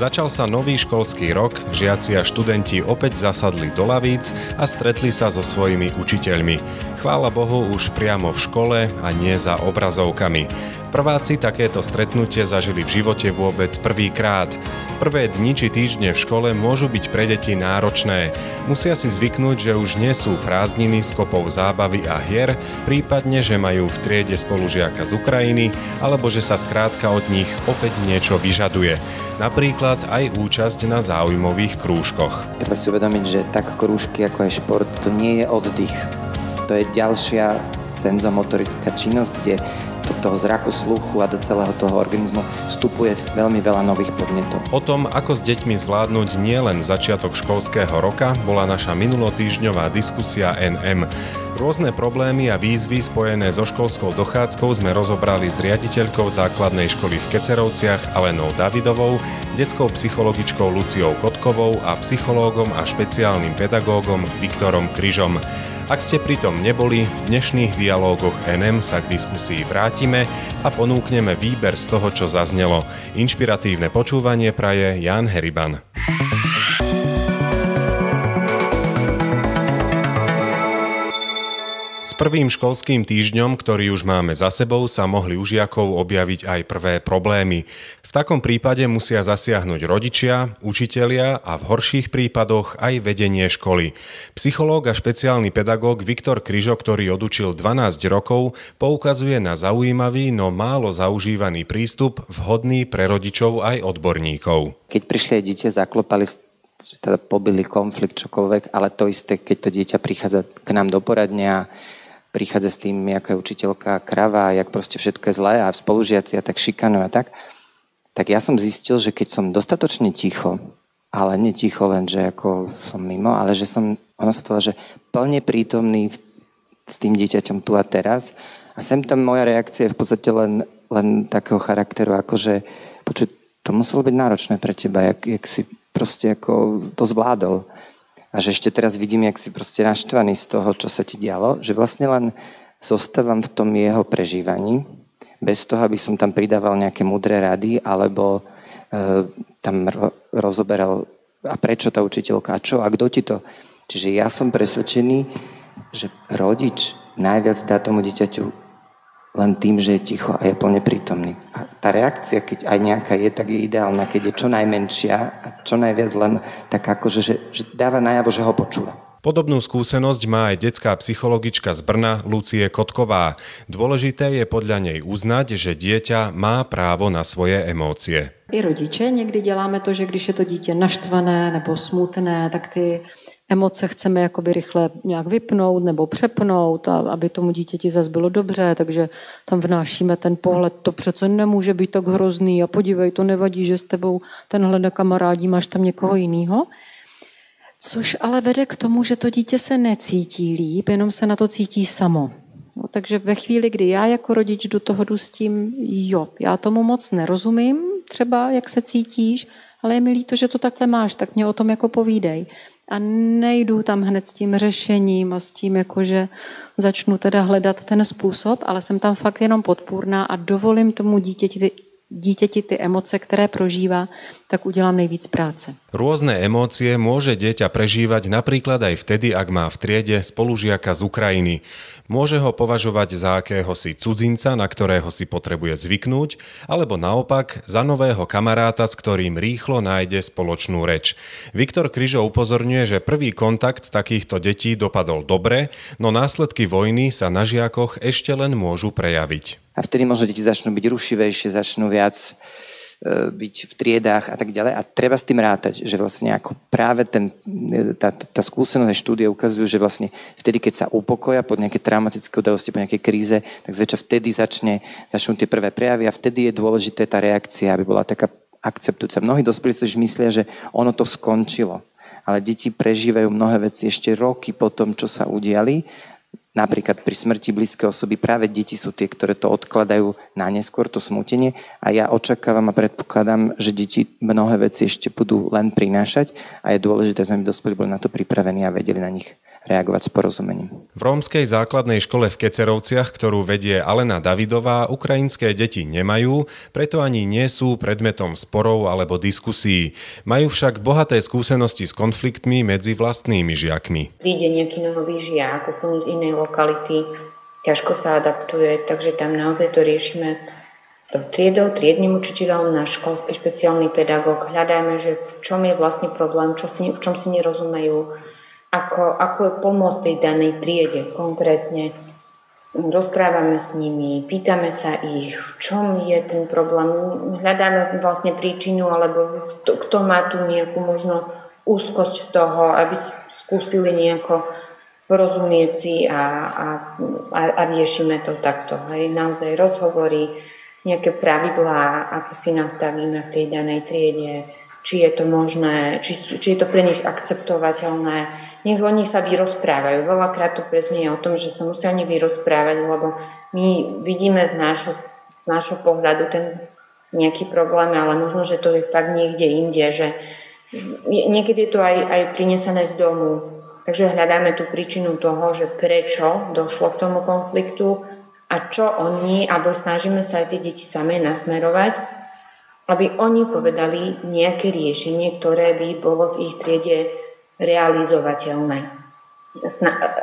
Začal sa nový školský rok, žiaci a študenti opäť zasadli do lavíc a stretli sa so svojimi učiteľmi. Chvála Bohu už priamo v škole a nie za obrazovkami. Prváci takéto stretnutie zažili v živote vôbec prvýkrát. Prvé dni či týždne v škole môžu byť pre deti náročné. Musia si zvyknúť, že už nie sú prázdniny s kopou zábavy a hier, prípadne, že majú v triede spolužiaka z Ukrajiny, alebo že sa skrátka od nich opäť niečo vyžaduje. Napríklad aj účasť na záujmových krúžkoch. Treba si uvedomiť, že tak krúžky ako aj šport, to nie je oddych. To je ďalšia senzomotorická činnosť, kde do toho zraku, sluchu a do celého toho organizmu vstupuje veľmi veľa nových podnetov. O tom, ako s deťmi zvládnuť nielen začiatok školského roka, bola naša minulotýždňová diskusia NM. Rôzne problémy a výzvy spojené so školskou dochádzkou sme rozobrali s riaditeľkou základnej školy v Kecerovciach Alenou Davidovou, detskou psychologičkou Luciou Kotkovou a psychológom a špeciálnym pedagógom Viktorom Kryžom. Ak ste pritom neboli, v dnešných dialógoch NM sa k diskusii vrátime a ponúkneme výber z toho, čo zaznelo. Inšpiratívne počúvanie praje Jan Heriban. Prvým školským týždňom, ktorý už máme za sebou, sa mohli u žiakov objaviť aj prvé problémy. V takom prípade musia zasiahnuť rodičia, učitelia a v horších prípadoch aj vedenie školy. Psychológ a špeciálny pedagóg Viktor Kryžo, ktorý odučil 12 rokov, poukazuje na zaujímavý, no málo zaužívaný prístup, vhodný pre rodičov aj odborníkov. Keď prišli aj dieťa, zaklopali teda pobili konflikt, čokoľvek, ale to isté, keď to dieťa prichádza k nám do poradnia prichádza s tým, aká je učiteľka krava, jak proste všetko je zlé a spolužiaci a tak šikanujú a tak, tak ja som zistil, že keď som dostatočne ticho, ale nie ticho len, že ako som mimo, ale že som, ono sa to že plne prítomný v, s tým dieťaťom tu a teraz. A sem tam moja reakcia je v podstate len, len takého charakteru, ako že počuť, to muselo byť náročné pre teba, jak, jak si proste ako to zvládol a že ešte teraz vidím, jak si proste naštvaný z toho, čo sa ti dialo, že vlastne len zostávam v tom jeho prežívaní, bez toho, aby som tam pridával nejaké mudré rady, alebo e, tam ro- rozoberal a prečo tá učiteľka, a čo, a kto ti to. Čiže ja som presvedčený, že rodič najviac dá tomu dieťaťu len tým, že je ticho a je plne prítomný. A tá reakcia, keď aj nejaká je, tak je ideálna, keď je čo najmenšia a čo najviac len tak akože, že, že dáva najavo, že ho počúva. Podobnú skúsenosť má aj detská psychologička z Brna Lucie Kotková. Dôležité je podľa nej uznať, že dieťa má právo na svoje emócie. I rodiče někdy děláme to, že když je to dítě naštvané nebo smutné, tak ty emoce chceme jakoby rychle nějak vypnout nebo přepnout, a aby tomu dítěti zase bylo dobře, takže tam vnášíme ten pohled, to přece nemůže být tak hrozný a podívej, to nevadí, že s tebou tenhle nekamarádí, máš tam někoho jiného. Což ale vede k tomu, že to dítě se necítí líp, jenom se na to cítí samo. No, takže ve chvíli, kdy já jako rodič do toho jdu s tím, jo, já tomu moc nerozumím, třeba jak se cítíš, ale je mi líto, že to takhle máš, tak mě o tom jako povídej a nejdu tam hned s tím řešením a s tím, jakože začnu teda hledat ten způsob, ale jsem tam fakt jenom podpůrná a dovolím tomu dítěti dieťati tie emoce, ktoré prožíva, tak udelám nejvíc práce. Rôzne emócie môže dieťa prežívať napríklad aj vtedy, ak má v triede spolužiaka z Ukrajiny. Môže ho považovať za akéhosi cudzinca, na ktorého si potrebuje zvyknúť, alebo naopak za nového kamaráta, s ktorým rýchlo nájde spoločnú reč. Viktor Kryžo upozorňuje, že prvý kontakt takýchto detí dopadol dobre, no následky vojny sa na žiakoch ešte len môžu prejaviť. A vtedy možno deti začnú byť rušivejšie, začnú viac byť v triedách a tak ďalej. A treba s tým rátať, že vlastne ako práve ten, tá, tá skúsenosť štúdie ukazujú, že vlastne vtedy, keď sa upokoja po nejaké traumatické udalosti, po nejakej kríze, tak zväčša vtedy začne, začnú tie prvé prejavy a vtedy je dôležité tá reakcia, aby bola taká akceptujúca. Mnohí dospelí si myslia, že ono to skončilo ale deti prežívajú mnohé veci ešte roky po tom, čo sa udiali Napríklad pri smrti blízkej osoby práve deti sú tie, ktoré to odkladajú na neskôr, to smutenie. A ja očakávam a predpokladám, že deti mnohé veci ešte budú len prinášať a je dôležité, aby sme dospeli boli na to pripravení a vedeli na nich reagovať s porozumením. V rómskej základnej škole v Kecerovciach, ktorú vedie Alena Davidová, ukrajinské deti nemajú, preto ani nie sú predmetom sporov alebo diskusí. Majú však bohaté skúsenosti s konfliktmi medzi vlastnými žiakmi. Príde nejaký nový žiak úplne z inej lokality, ťažko sa adaptuje, takže tam naozaj to riešime triedou, triednym učiteľom, náš školský špeciálny pedagóg. Hľadáme, že v čom je vlastne problém, čo si, v čom si nerozumejú, ako, ako pomôcť tej danej triede konkrétne. Rozprávame s nimi, pýtame sa ich, v čom je ten problém. Hľadáme vlastne príčinu, alebo kto má tu nejakú možno úzkosť toho, aby si skúsili nejako porozumieť si a, a, a, a riešime to takto. Hej. Naozaj rozhovory, nejaké pravidlá, ako si nastavíme v tej danej triede, či je to možné, či, či je to pre nich akceptovateľné. Nech oni sa vyrozprávajú. Veľakrát to presne je o tom, že sa musia oni vyrozprávať, lebo my vidíme z nášho, z nášho pohľadu ten nejaký problém, ale možno, že to je fakt niekde inde, že niekedy je to aj, aj prinesené z domu. Takže hľadáme tú príčinu toho, že prečo došlo k tomu konfliktu a čo oni, alebo snažíme sa aj tie deti samé nasmerovať, aby oni povedali nejaké riešenie, ktoré by bolo v ich triede realizovateľné.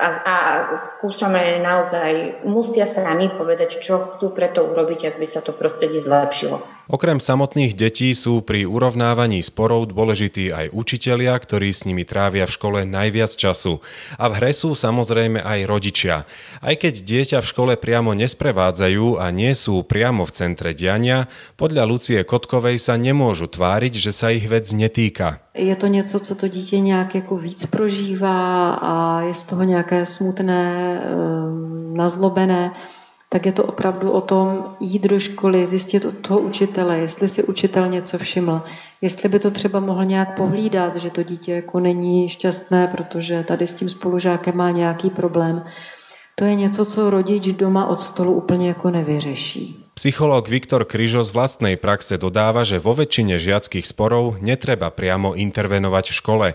A, a skúšame naozaj, musia sami povedať, čo chcú preto urobiť, aby sa to prostredie zlepšilo. Okrem samotných detí sú pri urovnávaní sporov dôležití aj učitelia, ktorí s nimi trávia v škole najviac času. A v hre sú samozrejme aj rodičia. Aj keď dieťa v škole priamo nesprevádzajú a nie sú priamo v centre diania, podľa Lucie Kotkovej sa nemôžu tváriť, že sa ich vec netýka. Je to něco, co to dítě nějak jako víc prožívá a je z toho nějaké smutné, ehm, nazlobené, tak je to opravdu o tom jít do školy, zjistit od toho učitele, jestli si učitel něco všiml, jestli by to třeba mohl nějak pohlídat, že to dítě jako není šťastné, protože tady s tím spolužákem má nějaký problém. To je něco, co rodič doma od stolu úplně jako nevyřeší. Psychológ Viktor Kryžo z vlastnej praxe dodáva, že vo väčšine žiackých sporov netreba priamo intervenovať v škole.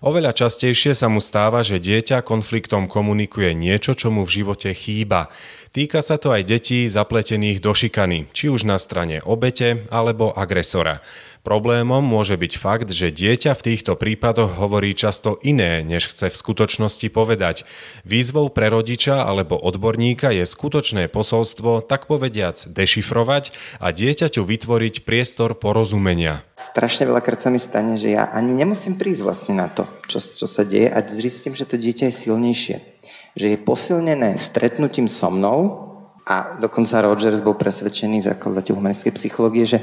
Oveľa častejšie sa mu stáva, že dieťa konfliktom komunikuje niečo, čo mu v živote chýba. Týka sa to aj detí zapletených do šikany, či už na strane obete alebo agresora. Problémom môže byť fakt, že dieťa v týchto prípadoch hovorí často iné, než chce v skutočnosti povedať. Výzvou pre rodiča alebo odborníka je skutočné posolstvo, tak povediac, dešifrovať a dieťaťu vytvoriť priestor porozumenia. Strašne veľakrát sa mi stane, že ja ani nemusím prísť vlastne na to, čo, čo sa deje a zistím, že to dieťa je silnejšie že je posilnené stretnutím so mnou a dokonca Rogers bol presvedčený, zakladateľ humanistickej psychológie, že,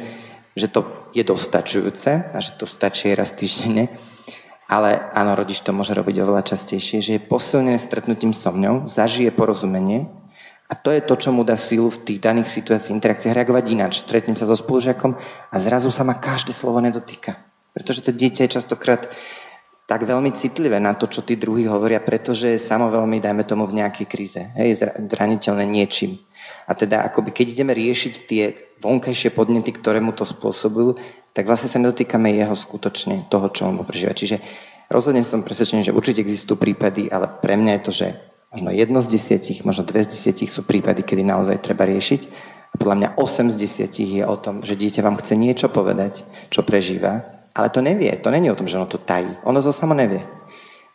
že to je dostačujúce a že to stačí raz týždenne. Ale áno, rodič to môže robiť oveľa častejšie, že je posilnené stretnutím so mňou, zažije porozumenie a to je to, čo mu dá sílu v tých daných situáciách, interakciách reagovať ináč. Stretnem sa so spolužiakom a zrazu sa ma každé slovo nedotýka. Pretože to dieťa je častokrát tak veľmi citlivé na to, čo tí druhí hovoria, pretože je samo veľmi, dajme tomu, v nejakej kríze. Hej, zraniteľné niečím. A teda akoby keď ideme riešiť tie vonkajšie podnety, ktoré mu to spôsobujú, tak vlastne sa nedotýkame jeho skutočne, toho, čo on prežíva. Čiže rozhodne som presvedčený, že určite existujú prípady, ale pre mňa je to, že možno jedno z desiatich, možno dve z desiatich sú prípady, kedy naozaj treba riešiť. A podľa mňa 8 z desiatich je o tom, že dieťa vám chce niečo povedať, čo prežíva ale to nevie. To není o tom, že ono to tají. Ono to samo nevie.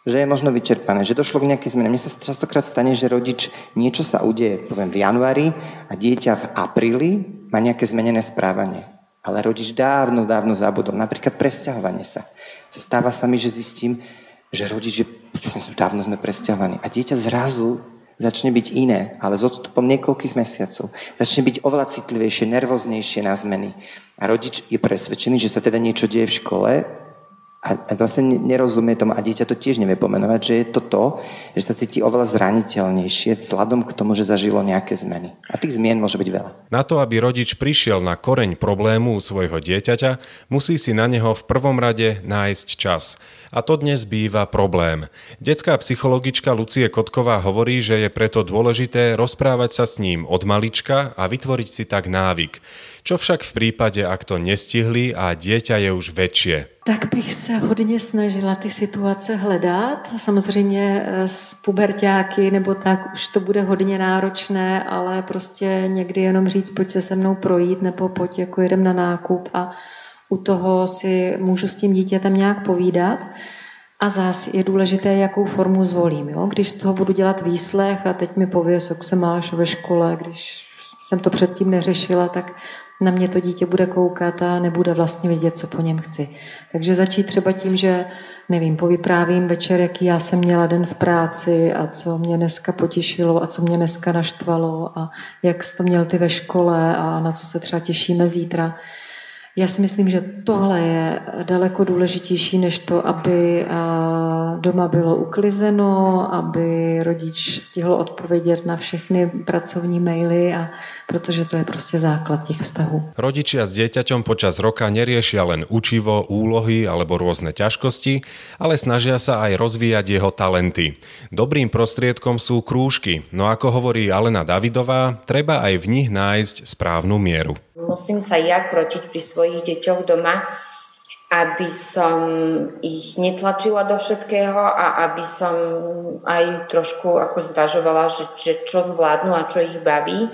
Že je možno vyčerpané, že došlo k nejakej zmene. Mne sa častokrát stane, že rodič niečo sa udeje, poviem, v januári a dieťa v apríli má nejaké zmenené správanie. Ale rodič dávno, dávno zabudol. Napríklad presťahovanie sa. Stáva sa mi, že zistím, že rodič, že dávno sme presťahovaní. A dieťa zrazu začne byť iné, ale s odstupom niekoľkých mesiacov. Začne byť oveľa citlivejšie, nervoznejšie na zmeny. A rodič je presvedčený, že sa teda niečo deje v škole a, a vlastne nerozumie tomu a dieťa to tiež nevie pomenovať, že je to to, že sa cíti oveľa zraniteľnejšie vzhľadom k tomu, že zažilo nejaké zmeny. A tých zmien môže byť veľa. Na to, aby rodič prišiel na koreň problému svojho dieťaťa, musí si na neho v prvom rade nájsť čas. A to dnes býva problém. Detská psychologička Lucie Kotková hovorí, že je preto dôležité rozprávať sa s ním od malička a vytvoriť si tak návyk. Čo však v prípade, ak to nestihli a dieťa je už väčšie? Tak bych se hodně snažila ty situace hledat. Samozřejmě eh, s pubertáky nebo tak už to bude hodně náročné, ale prostě někdy jenom říct, pojď se se mnou projít nebo pojď jako jedem na nákup a u toho si můžu s tím dítětem nějak povídat. A zás je důležité, jakou formu zvolím. Jo? Když z toho budu dělat výslech a teď mi pověs, jak se máš ve škole, když jsem to předtím neřešila, tak na mě to dítě bude koukat a nebude vlastně vidět, co po něm chci. Takže začít třeba tím, že nevím, povyprávím večer, jaký já jsem měla den v práci a co mě dneska potěšilo a co mě dneska naštvalo a jak jsi to měl ty ve škole a na co se třeba těšíme zítra. Já si myslím, že tohle je daleko důležitější než to, aby doma bylo uklizeno, aby rodič stihl odpovědět na všechny pracovní maily, a protože to je prostě základ těch vztahů. Rodičia s dieťaťom počas roka neriešia len učivo, úlohy alebo rôzne ťažkosti, ale snažia sa aj rozvíjať jeho talenty. Dobrým prostriedkom sú krúžky, no ako hovorí Alena Davidová, treba aj v nich nájsť správnu mieru musím sa ja krotiť pri svojich deťoch doma, aby som ich netlačila do všetkého a aby som aj trošku ako zvažovala, že, že čo zvládnu a čo ich baví.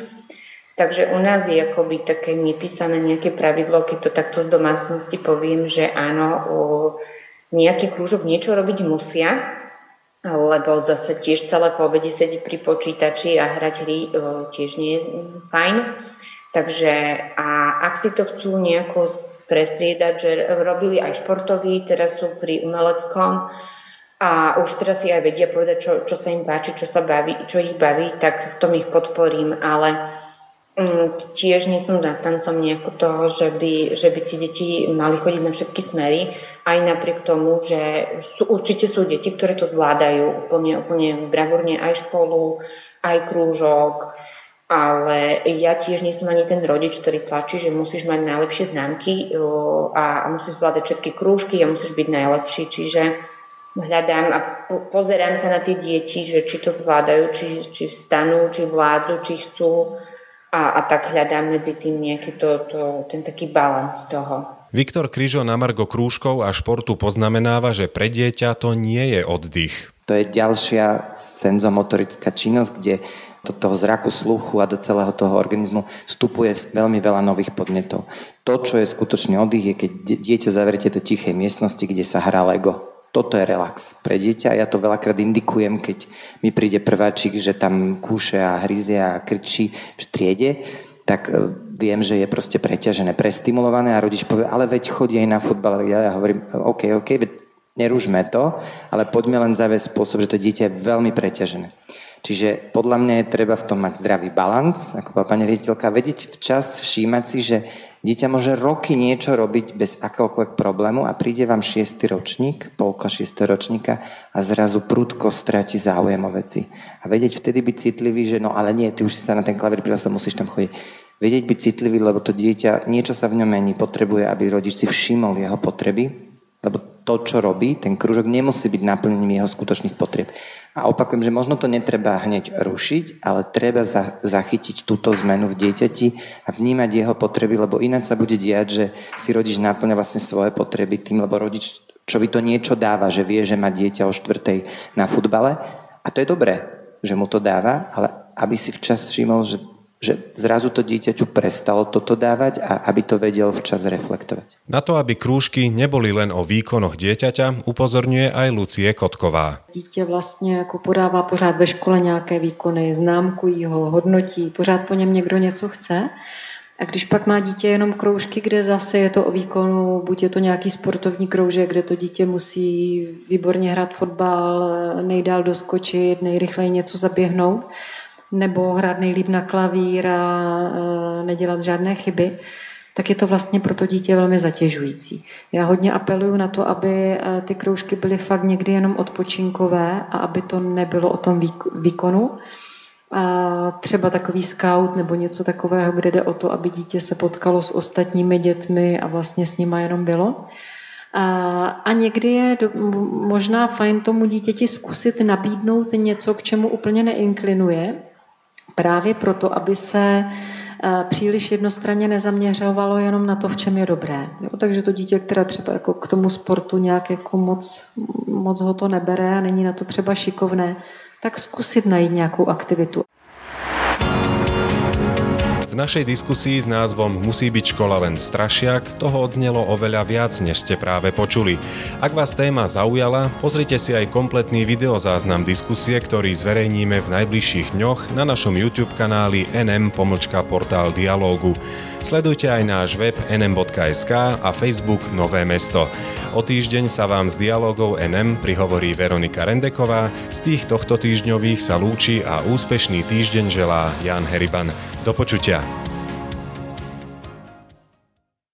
Takže u nás je akoby také nepísané nejaké pravidlo, keď to takto z domácnosti poviem, že áno, nejaký krúžok niečo robiť musia, lebo zase tiež celé po obede sedí pri počítači a hrať hry tiež nie je fajn. Takže a ak si to chcú nejako prestriedať, že robili aj športoví, teraz sú pri umeleckom a už teraz si aj vedia povedať, čo, čo sa im páči, čo sa baví, čo ich baví, tak v tom ich podporím, ale mm, tiež nie som zastancom nejako toho, že by, že by tie deti mali chodiť na všetky smery, aj napriek tomu, že sú, určite sú deti, ktoré to zvládajú úplne, úplne bravúrne aj školu, aj krúžok, ale ja tiež nie som ani ten rodič, ktorý tlačí, že musíš mať najlepšie známky a musíš zvládať všetky krúžky a musíš byť najlepší. Čiže hľadám a pozerám sa na tie deti, že či to zvládajú, či, či vstanú, či vládzu, či chcú a, a tak hľadám medzi tým nejaký to, to, ten taký balans toho. Viktor Kryžo na Margo krúžkov a športu poznamenáva, že pre dieťa to nie je oddych. To je ďalšia senzomotorická činnosť, kde do toho zraku, sluchu a do celého toho organizmu vstupuje veľmi veľa nových podnetov. To, čo je skutočný oddych, je keď dieťa zavriete do tichej miestnosti, kde sa hrá Lego. Toto je relax pre dieťa. Ja to veľakrát indikujem, keď mi príde prváčik, že tam kúše a hryzie a krčí v striede, tak e, viem, že je proste preťažené, prestimulované a rodič povie, ale veď chodí aj na futbal. Ja, ja hovorím, OK, OK, nerúžme to, ale poďme len zaviesť spôsob, že to dieťa je veľmi preťažené. Čiže podľa mňa je treba v tom mať zdravý balans, ako bola pani riaditeľka, vedieť včas všímať si, že dieťa môže roky niečo robiť bez akéhokoľvek problému a príde vám šiestý ročník, polka šiestého ročníka a zrazu prudko stráti záujem o veci. A vedieť vtedy byť citlivý, že no ale nie, ty už si sa na ten klavír prihlásil, musíš tam chodiť. Vedieť byť citlivý, lebo to dieťa, niečo sa v ňom mení, potrebuje, aby rodič si všimol jeho potreby, lebo to, čo robí, ten krúžok nemusí byť naplnením jeho skutočných potrieb. A opakujem, že možno to netreba hneď rušiť, ale treba za, zachytiť túto zmenu v dieťati a vnímať jeho potreby, lebo ináč sa bude diať, že si rodič naplňa vlastne svoje potreby tým, lebo rodič čo vy to niečo dáva, že vie, že má dieťa o štvrtej na futbale. A to je dobré, že mu to dáva, ale aby si včas všimol, že že zrazu to dieťaťu prestalo toto dávať a aby to vedel včas reflektovať. Na to, aby krúžky neboli len o výkonoch dieťaťa, upozorňuje aj Lucie Kotková. Dítě vlastně jako podává pořád ve škole nějaké výkony, známkují ho, hodnotí, pořád po něm někdo něco chce. A když pak má dítě jenom kroužky, kde zase je to o výkonu, buď je to nějaký sportovní kroužek, kde to dítě musí výborně hrát fotbal, nejdál doskočit, nejrychleji něco zaběhnout, nebo hrát nejlíp na klavír a nedělat žádné chyby, tak je to vlastně pro to dítě velmi zatěžující. Já hodně apeluju na to, aby ty kroužky byly fakt někdy jenom odpočinkové a aby to nebylo o tom výkonu. A třeba takový scout nebo něco takového, kde jde o to, aby dítě se potkalo s ostatními dětmi a vlastně s nima jenom bylo. A, a někdy je do, možná fajn tomu dítěti zkusit nabídnout něco, k čemu úplně neinklinuje, Právě proto, aby se eh, příliš jednostranně nezaměřovalo jenom na to, v čem je dobré. Jo, takže to dítě, které třeba jako k tomu sportu nějak jako moc, moc ho to nebere a není na to třeba šikovné, tak zkusit najít nějakou aktivitu. V našej diskusii s názvom Musí byť škola len strašiak toho odznelo oveľa viac, než ste práve počuli. Ak vás téma zaujala, pozrite si aj kompletný videozáznam diskusie, ktorý zverejníme v najbližších dňoch na našom YouTube kanáli nm pomlčka portál dialógu. Sledujte aj náš web nm.sk a Facebook Nové mesto. O týždeň sa vám z dialogov NM prihovorí Veronika Rendeková, z tých tohto týždňových sa lúči a úspešný týždeň želá Jan Heriban. Do počutia.